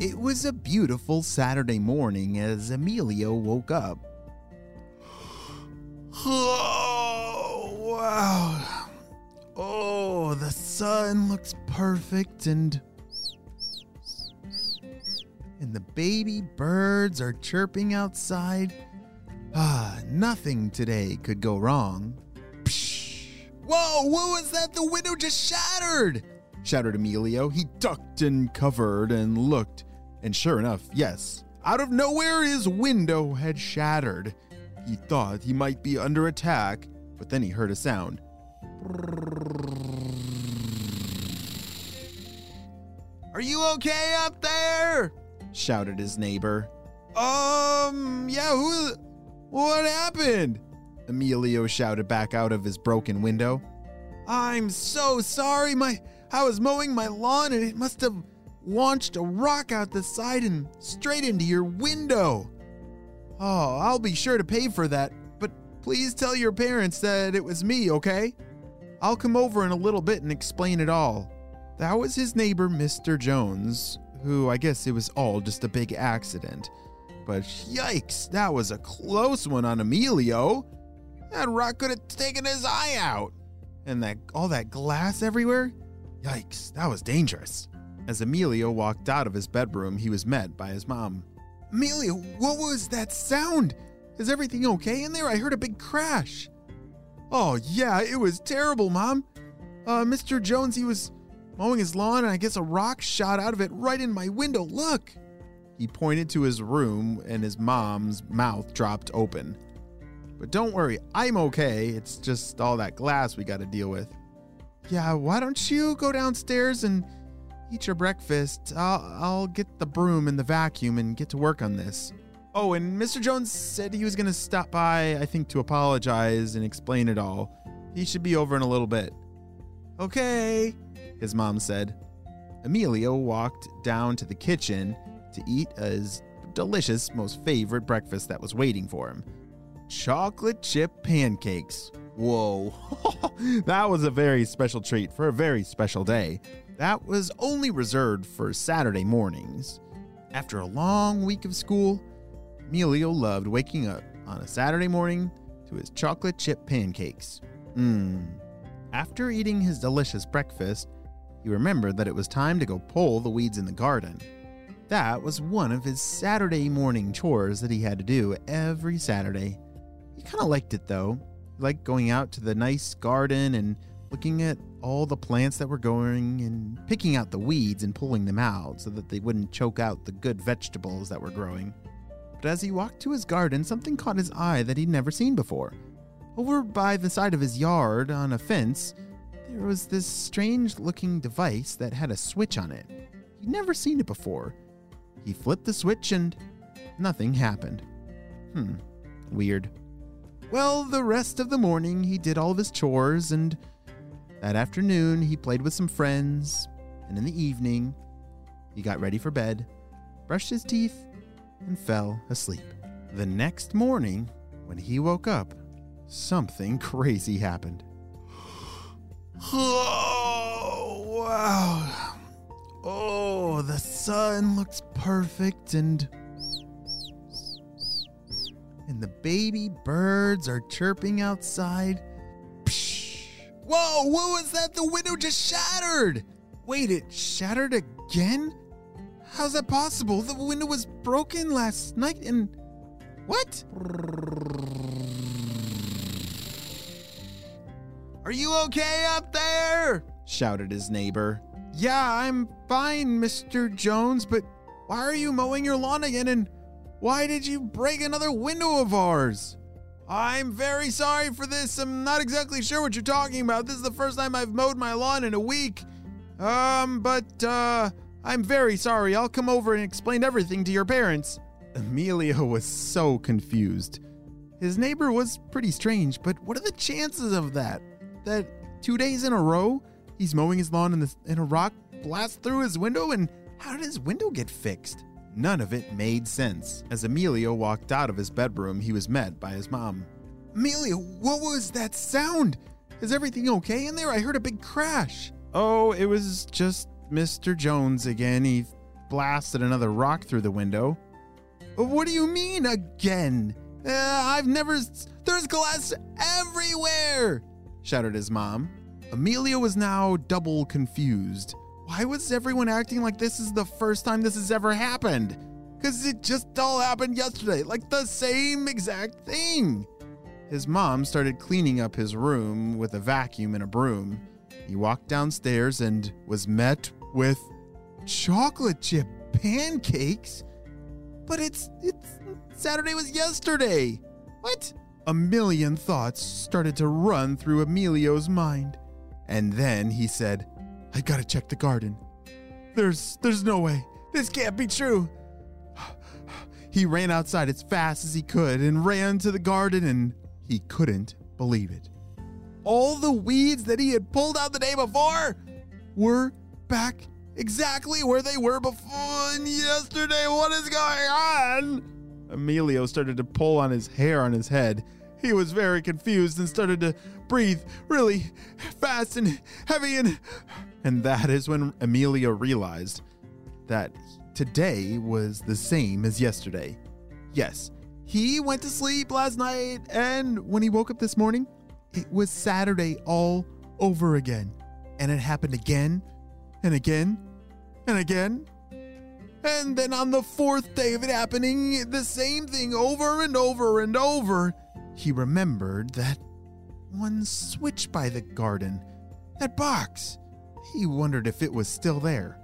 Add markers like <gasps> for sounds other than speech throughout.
It was a beautiful Saturday morning as Emilio woke up. Oh, <gasps> wow. Oh, the sun looks perfect and. And the baby birds are chirping outside. Ah, nothing today could go wrong. Psh. Whoa, what was that? The window just shattered! shouted Emilio. He ducked and covered and looked, and sure enough, yes, out of nowhere his window had shattered. He thought he might be under attack, but then he heard a sound. Are you okay up there? shouted his neighbor. Um, yeah, who what happened? Emilio shouted back out of his broken window. I'm so sorry. My I was mowing my lawn and it must have launched a rock out the side and straight into your window. Oh, I'll be sure to pay for that, but please tell your parents that it was me, okay? I'll come over in a little bit and explain it all. That was his neighbor, Mr. Jones, who I guess it was all just a big accident. But yikes, that was a close one on Emilio. That rock could have taken his eye out. And that all that glass everywhere? Yikes, that was dangerous. As Emilio walked out of his bedroom, he was met by his mom. Emilio, what was that sound? Is everything okay in there? I heard a big crash. Oh, yeah, it was terrible, Mom. Uh, Mr. Jones, he was mowing his lawn, and I guess a rock shot out of it right in my window. Look. He pointed to his room, and his mom's mouth dropped open. But don't worry, I'm okay. It's just all that glass we got to deal with. Yeah, why don't you go downstairs and eat your breakfast? I'll, I'll get the broom and the vacuum and get to work on this. Oh, and Mr. Jones said he was going to stop by, I think, to apologize and explain it all. He should be over in a little bit. Okay, his mom said. Emilio walked down to the kitchen to eat his delicious, most favorite breakfast that was waiting for him chocolate chip pancakes. Whoa, <laughs> that was a very special treat for a very special day. That was only reserved for Saturday mornings. After a long week of school, Emilio loved waking up on a Saturday morning to his chocolate chip pancakes. Mmm. After eating his delicious breakfast, he remembered that it was time to go pull the weeds in the garden. That was one of his Saturday morning chores that he had to do every Saturday. He kind of liked it though. He liked going out to the nice garden and looking at all the plants that were growing and picking out the weeds and pulling them out so that they wouldn't choke out the good vegetables that were growing. But as he walked to his garden, something caught his eye that he'd never seen before. Over by the side of his yard, on a fence, there was this strange looking device that had a switch on it. He'd never seen it before. He flipped the switch and nothing happened. Hmm, weird. Well, the rest of the morning he did all of his chores, and that afternoon he played with some friends, and in the evening he got ready for bed, brushed his teeth, and fell asleep. The next morning, when he woke up, something <laughs> crazy happened. <gasps> Oh, wow. Oh, the sun looks perfect and and the baby birds are chirping outside. Whoa, what was that? The window just shattered. Wait, it shattered again? How's that possible? The window was broken last night and what? Are you okay up there? shouted his neighbor. Yeah, I'm fine, Mr. Jones, but why are you mowing your lawn again and why did you break another window of ours? I'm very sorry for this. I'm not exactly sure what you're talking about. This is the first time I've mowed my lawn in a week. Um, but, uh, I'm very sorry. I'll come over and explain everything to your parents. Emilio was so confused. His neighbor was pretty strange, but what are the chances of that? That two days in a row, he's mowing his lawn and, the, and a rock blasts through his window, and how did his window get fixed? None of it made sense. As Emilio walked out of his bedroom, he was met by his mom. Emilio, what was that sound? Is everything okay in there? I heard a big crash. Oh, it was just Mr. Jones again. He blasted another rock through the window. What do you mean again? Uh, I've never. There's glass everywhere! shouted his mom. Emilio was now double confused. Why was everyone acting like this is the first time this has ever happened? Because it just all happened yesterday, like the same exact thing. His mom started cleaning up his room with a vacuum and a broom. He walked downstairs and was met with chocolate chip pancakes. But it's it's Saturday was yesterday. What? A million thoughts started to run through Emilio's mind. And then he said, I gotta check the garden. There's there's no way. This can't be true. He ran outside as fast as he could and ran to the garden and he couldn't believe it. All the weeds that he had pulled out the day before were back exactly where they were before yesterday. What is going on? Emilio started to pull on his hair on his head. He was very confused and started to breathe really fast and heavy and and that is when Emilio realized that today was the same as yesterday. Yes, he went to sleep last night and when he woke up this morning, it was Saturday all over again. And it happened again and again and again. And then on the fourth day of it happening, the same thing over and over and over, he remembered that one switch by the garden, that box. He wondered if it was still there.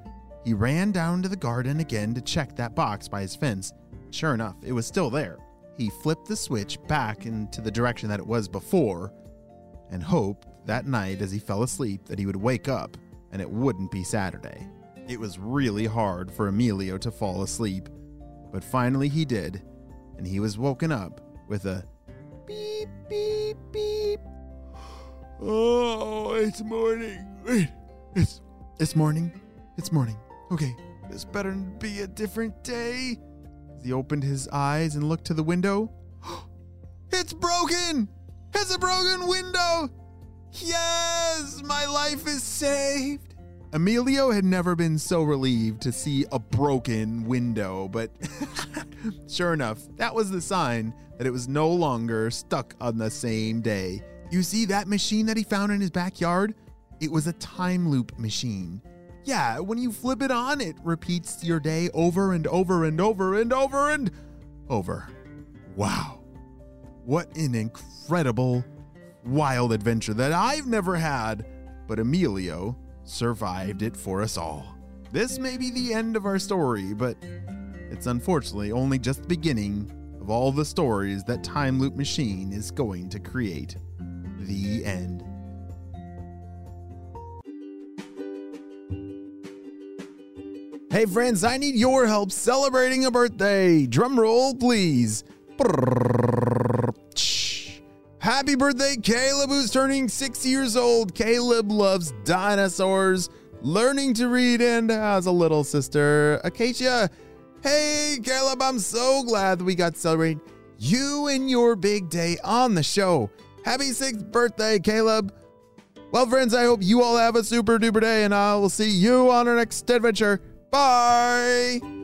He ran down to the garden again to check that box by his fence. Sure enough, it was still there. He flipped the switch back into the direction that it was before and hoped that night as he fell asleep that he would wake up and it wouldn't be Saturday. It was really hard for Emilio to fall asleep, but finally he did, and he was woken up with a beep, beep, beep. Oh, it's morning. Wait, it's it's morning. It's morning. Okay, this better be a different day. He opened his eyes and looked to the window, <gasps> it's broken. It's a broken window. Yes, my life is saved. Emilio had never been so relieved to see a broken window, but <laughs> sure enough, that was the sign that it was no longer stuck on the same day. You see that machine that he found in his backyard? It was a time loop machine. Yeah, when you flip it on, it repeats your day over and over and over and over and over. Wow. What an incredible, wild adventure that I've never had, but Emilio survived it for us all. This may be the end of our story, but it's unfortunately only just the beginning of all the stories that Time Loop Machine is going to create. The end. Hey friends, I need your help celebrating a birthday. Drum roll, please. Happy birthday, Caleb, who's turning six years old. Caleb loves dinosaurs, learning to read, and has a little sister, Acacia. Hey, Caleb, I'm so glad that we got to celebrate you and your big day on the show. Happy sixth birthday, Caleb. Well, friends, I hope you all have a super duper day, and I will see you on our next adventure. Bye.